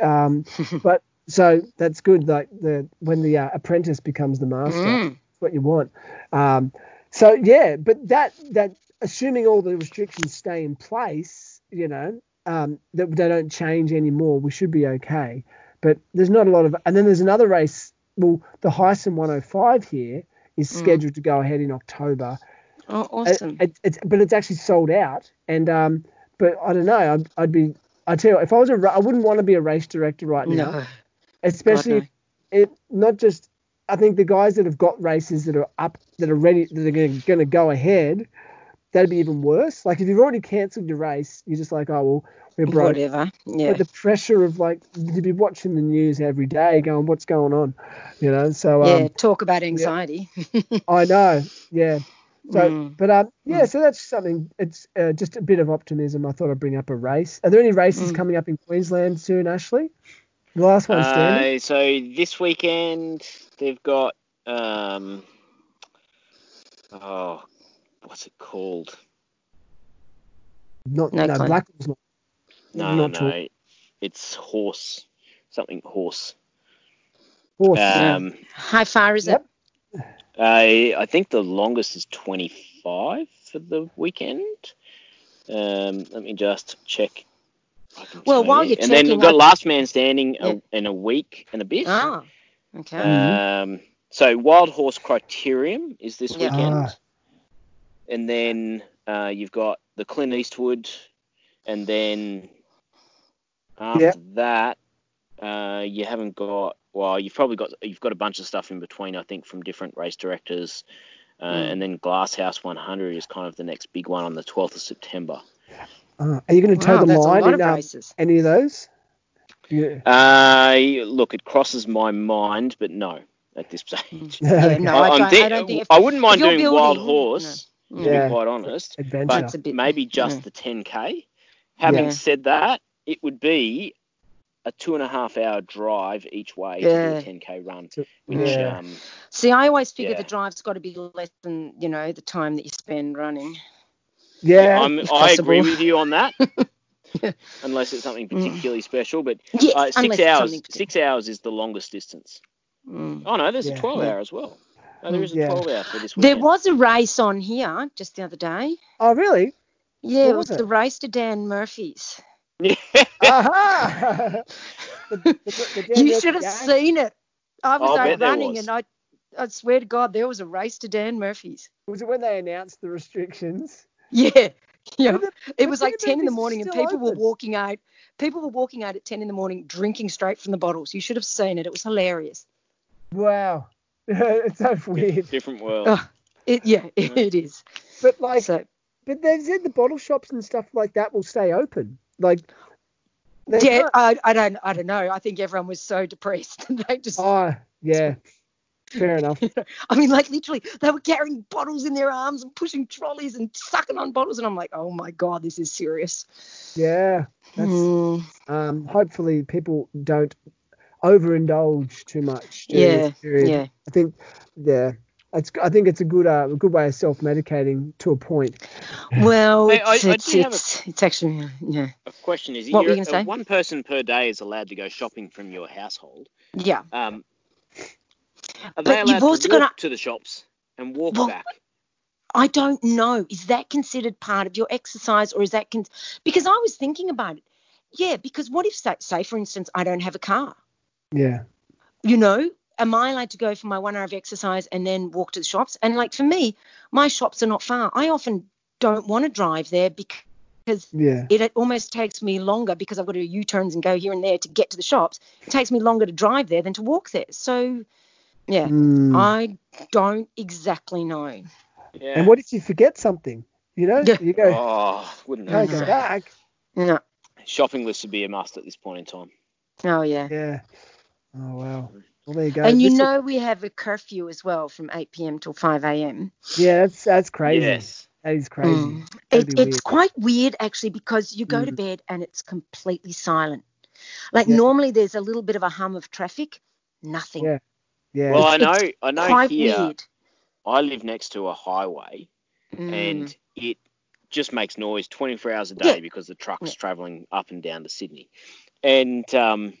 um, but so that's good. Like the when the uh, apprentice becomes the master, mm. what you want. Um, so yeah, but that that assuming all the restrictions stay in place, you know, um, that they don't change anymore, we should be okay. But there's not a lot of, and then there's another race. Well, the Heysen 105 here is mm. scheduled mm. to go ahead in October. Oh, awesome! It, it, it's, but it's actually sold out, and um, but I don't know. I'd, I'd be. I tell you, if I was a, I wouldn't want to be a race director right now. No especially it not just I think the guys that have got races that are up that are ready that are going to go ahead, that'd be even worse. Like if you've already cancelled your race, you're just like, oh well. Whatever. Yeah. But the pressure of like to be watching the news every day, going, what's going on, you know? So yeah, um, talk about anxiety. Yeah. I know. Yeah. So, mm. but um, yeah, mm. so that's something. It's uh, just a bit of optimism. I thought I'd bring up a race. Are there any races mm. coming up in Queensland soon, Ashley? The last one standing. Uh, so this weekend they've got um, oh, what's it called? Not no, no Black not. No, not no, it's horse, something horse. Horse. Um, yeah. How far is yep. it? Uh, I think the longest is 25 for the weekend. Um, let me just check well, while you're and checking, then we've got Last Man Standing yeah. a, in a week and a bit. Ah, okay. Um, so Wild Horse Criterium is this yeah. weekend, ah. and then uh, you've got the Clint Eastwood, and then after yeah. that, uh, you haven't got. Well, you've probably got you've got a bunch of stuff in between. I think from different race directors, uh, mm. and then Glasshouse 100 is kind of the next big one on the 12th of September. Uh, are you going to toe wow, the line in uh, any of those? Yeah. Uh, look, it crosses my mind, but no, at this stage. yeah, no, I, I, I, don't think if, I wouldn't mind doing building, Wild Horse, no. to yeah. be quite honest. Adventure. But maybe just the 10k. Having said that, it would be a two and a half hour drive each way yeah. to do a 10k run. Which, yeah. um, See, I always figure yeah. the drive's got to be less than you know the time that you spend running. Yeah, i agree with you on that. Unless it's something mm. particularly mm. special, but yes, uh, six hours. Six hours is the longest distance. Mm. Oh no, there's yeah. a 12 hour as well. No, there is a yeah. 12 hour for this weekend. There was a race on here just the other day. Oh really? Yeah, it was, it? the race to Dan Murphy's. Yeah. Aha! the, the, the you should have seen it. I was out running was. and I I swear to God, there was a race to Dan Murphy's. Was it when they announced the restrictions? Yeah, Yeah, it was like 10 in the morning and people open. were walking out. People were walking out at 10 in the morning drinking straight from the bottles. You should have seen it. It was hilarious. Wow. it's so weird. Different world. Oh, it, yeah, it, it is. But like, so, but they said the bottle shops and stuff like that will stay open. Like, yeah, I, I don't, I don't know. I think everyone was so depressed they just. Oh, yeah. Fair enough. I mean, like literally, they were carrying bottles in their arms and pushing trolleys and sucking on bottles, and I'm like, oh my god, this is serious. Yeah. Mm. Um, hopefully, people don't overindulge too much. Yeah. Yeah. I think. Yeah. It's, I think it's a good uh, a good way of self medicating to a point. Well, hey, it's, I, I it's, it's, a, it's, actually yeah. A question is, what were you gonna say? one person per day is allowed to go shopping from your household. Yeah. Um, are they but allowed you've also to walk to the shops and walk well, back? I don't know. Is that considered part of your exercise, or is that con- because I was thinking about it? Yeah, because what if, say, say, for instance, I don't have a car? Yeah. You know, am I allowed to go for my one hour of exercise and then walk to the shops? And like for me, my shops are not far. I often don't want to drive there because yeah. it almost takes me longer because I've got to do U-turns and go here and there to get to the shops. It takes me longer to drive there than to walk there. So yeah, mm. I don't exactly know. Yeah. And what if you forget something? You know, yeah. you go. Oh, wouldn't can't go back. No. Shopping list would be a must at this point in time. Oh yeah. Yeah. Oh wow. Well, there you go. And you this know is... we have a curfew as well from 8 p.m. till 5 a.m. Yeah, that's that's crazy. Yes. That is crazy. Mm. It, it's quite weird actually because you go mm. to bed and it's completely silent. Like yeah. normally there's a little bit of a hum of traffic, nothing. Yeah. Yeah. Well, I know, I know quite here. Weird. I live next to a highway, mm. and it just makes noise 24 hours a day yeah. because the trucks yeah. traveling up and down to Sydney. And um,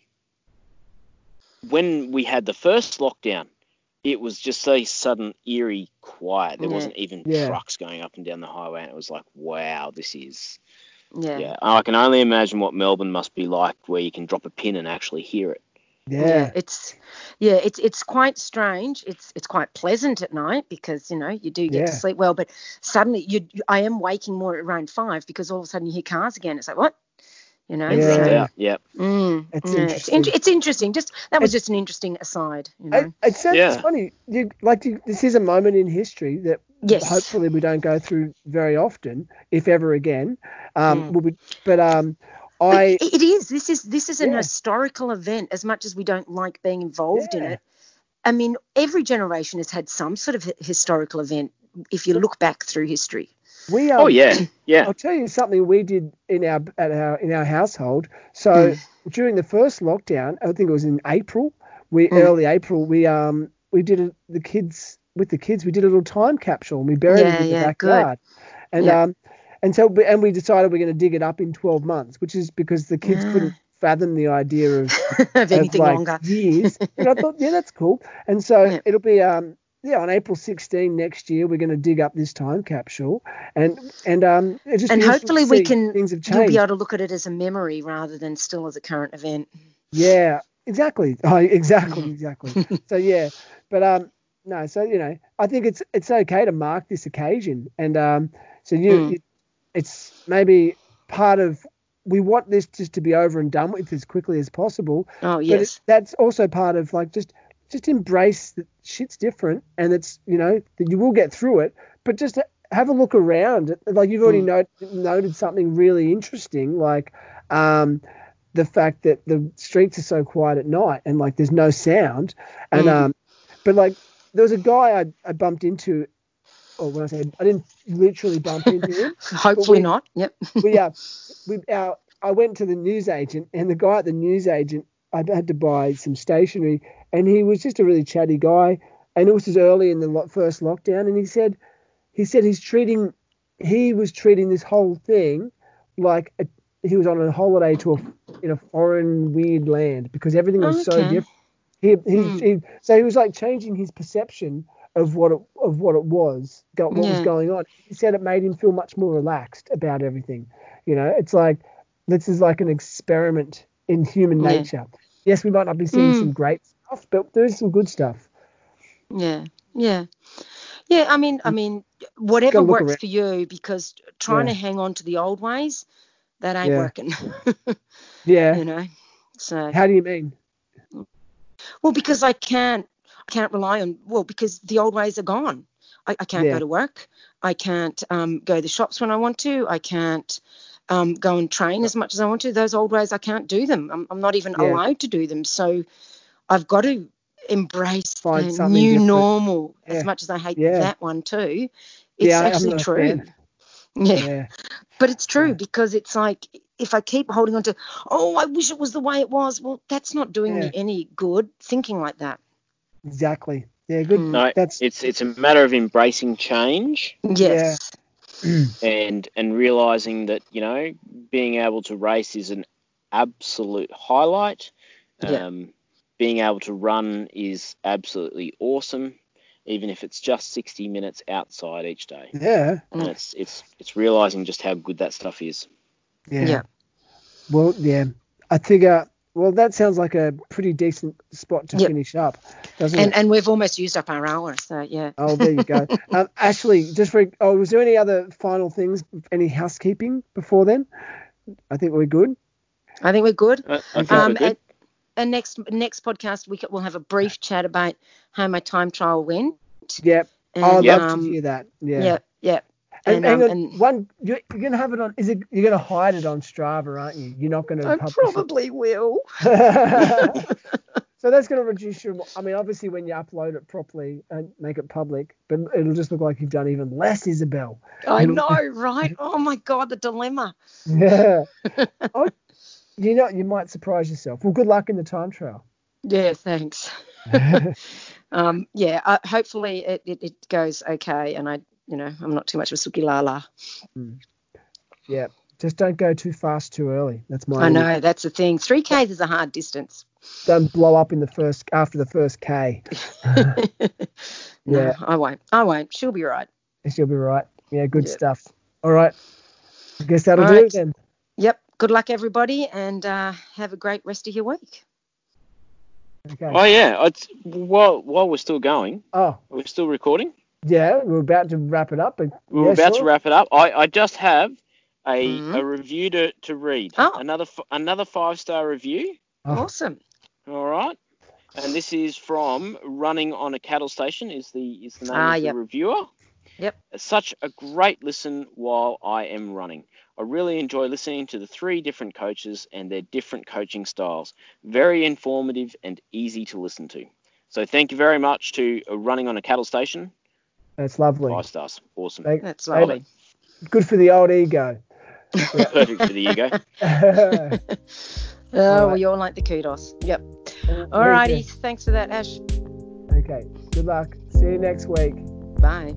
when we had the first lockdown, it was just a sudden eerie quiet. There yeah. wasn't even trucks going up and down the highway, and it was like, wow, this is. Yeah. yeah. I can only imagine what Melbourne must be like, where you can drop a pin and actually hear it. Yeah. yeah. it's yeah it's it's quite strange it's it's quite pleasant at night because you know you do get yeah. to sleep well but suddenly you i am waking more at around five because all of a sudden you hear cars again it's like what you know yeah so, yeah, yeah. Mm, it's, yeah. Interesting. It's, it's, interesting just that was just an interesting aside you know it, it's, yeah. funny you, like you, this is a moment in history that yes. hopefully we don't go through very often if ever again um mm. we, but um I, it is. This is this is an yeah. historical event. As much as we don't like being involved yeah. in it, I mean, every generation has had some sort of historical event. If you look back through history. We um, oh yeah yeah. I'll tell you something we did in our at our in our household. So mm. during the first lockdown, I think it was in April. We mm. early April. We um we did a, the kids with the kids. We did a little time capsule and we buried yeah, it in the yeah, backyard. Good. And yeah. um and so and we decided we're going to dig it up in 12 months, which is because the kids couldn't fathom the idea of, of anything of like longer. years. and I thought, yeah, that's cool. And so it'll be um yeah on April 16 next year we're going to dig up this time capsule and and um just and hopefully we can things have changed. You'll be able to look at it as a memory rather than still as a current event. Yeah, exactly. Oh, exactly, exactly. so yeah, but um no, so you know I think it's it's okay to mark this occasion and um so you, mm. you it's maybe part of we want this just to be over and done with as quickly as possible. Oh yes. But that's also part of like just just embrace that shit's different and it's you know that you will get through it, but just have a look around. Like you've already mm. note, noted something really interesting, like um, the fact that the streets are so quiet at night and like there's no sound. And mm. um, but like there was a guy I, I bumped into or when I say I didn't literally bump into him. Hopefully we, not. Yep. we uh, we our I went to the newsagent and the guy at the newsagent I had to buy some stationery and he was just a really chatty guy and it was just early in the first lockdown and he said he said he's treating he was treating this whole thing like a, he was on a holiday to a in a foreign weird land because everything was okay. so different. He, he, mm. he, so he was like changing his perception of what it of what it was, what yeah. was going on. He said it made him feel much more relaxed about everything. You know, it's like this is like an experiment in human yeah. nature. Yes, we might not be seeing mm. some great stuff, but there is some good stuff. Yeah, yeah, yeah. I mean, I mean, whatever works around. for you, because trying yeah. to hang on to the old ways, that ain't yeah. working. yeah. You know. So. How do you mean? Well, because I can't, I can't rely on. Well, because the old ways are gone. I, I can't yeah. go to work. I can't um, go to the shops when I want to. I can't um, go and train as much as I want to. Those old ways, I can't do them. I'm, I'm not even yeah. allowed to do them. So I've got to embrace Find the new different. normal yeah. as much as I hate that one too. It's actually true. Yeah. But it's true because it's like if I keep holding on to, oh, I wish it was the way it was. Well, that's not doing me any good thinking like that. Exactly. Yeah, good. No, That's it's it's a matter of embracing change. Yes. Yeah. and and realizing that you know being able to race is an absolute highlight. Yeah. Um, being able to run is absolutely awesome, even if it's just 60 minutes outside each day. Yeah. And it's it's it's realizing just how good that stuff is. Yeah. yeah. Well, yeah. I think uh, well, that sounds like a pretty decent spot to yep. finish up, doesn't and, it? And we've almost used up our hour, so yeah. Oh, there you go. um, Ashley, just for oh, was there any other final things, any housekeeping before then? I think we're good. I think we're good. Uh, um, we're good. And, next next podcast we will have a brief chat about how my time trial went. Yep. And, I'd love um, to hear that. Yeah. Yep. Yep. And, and, um, and, one, you're, you're, gonna have it on. Is it? You're gonna hide it on Strava, aren't you? You're not gonna. I probably it. will. so that's gonna reduce your. I mean, obviously, when you upload it properly and make it public, but it'll just look like you've done even less, Isobel. I it'll, know, right? Oh my God, the dilemma. Yeah. oh, you know, you might surprise yourself. Well, good luck in the time trial. Yeah, thanks. um, yeah, uh, hopefully it, it, it goes okay, and I you know, I'm not too much of a suki lala. Mm. Yeah, just don't go too fast too early. That's my. I know that's the thing. Three k's is a hard distance. Don't blow up in the first after the first k. yeah, no, I won't. I won't. She'll be right. She'll be right. Yeah, good yep. stuff. All right. I guess that'll All do right. it then. Yep. Good luck, everybody, and uh, have a great rest of your week. Okay. Oh yeah. It's, while while we're still going. Oh. We're still recording. Yeah, we're about to wrap it up. But, we're yeah, about sure. to wrap it up. I, I just have a, mm-hmm. a review to, to read. Oh. Another another five star review. Oh. Awesome. All right. And this is from Running on a Cattle Station is the is the name ah, of the reviewer. Yep. Such a great listen while I am running. I really enjoy listening to the three different coaches and their different coaching styles. Very informative and easy to listen to. So thank you very much to Running on a Cattle Station that's lovely. Five stars. Awesome. Thank, That's lovely. Good for the old ego. Perfect for the ego. oh, right. we all like the kudos. Yep. All righty. Thanks for that, Ash. Okay. Good luck. See you next week. Bye.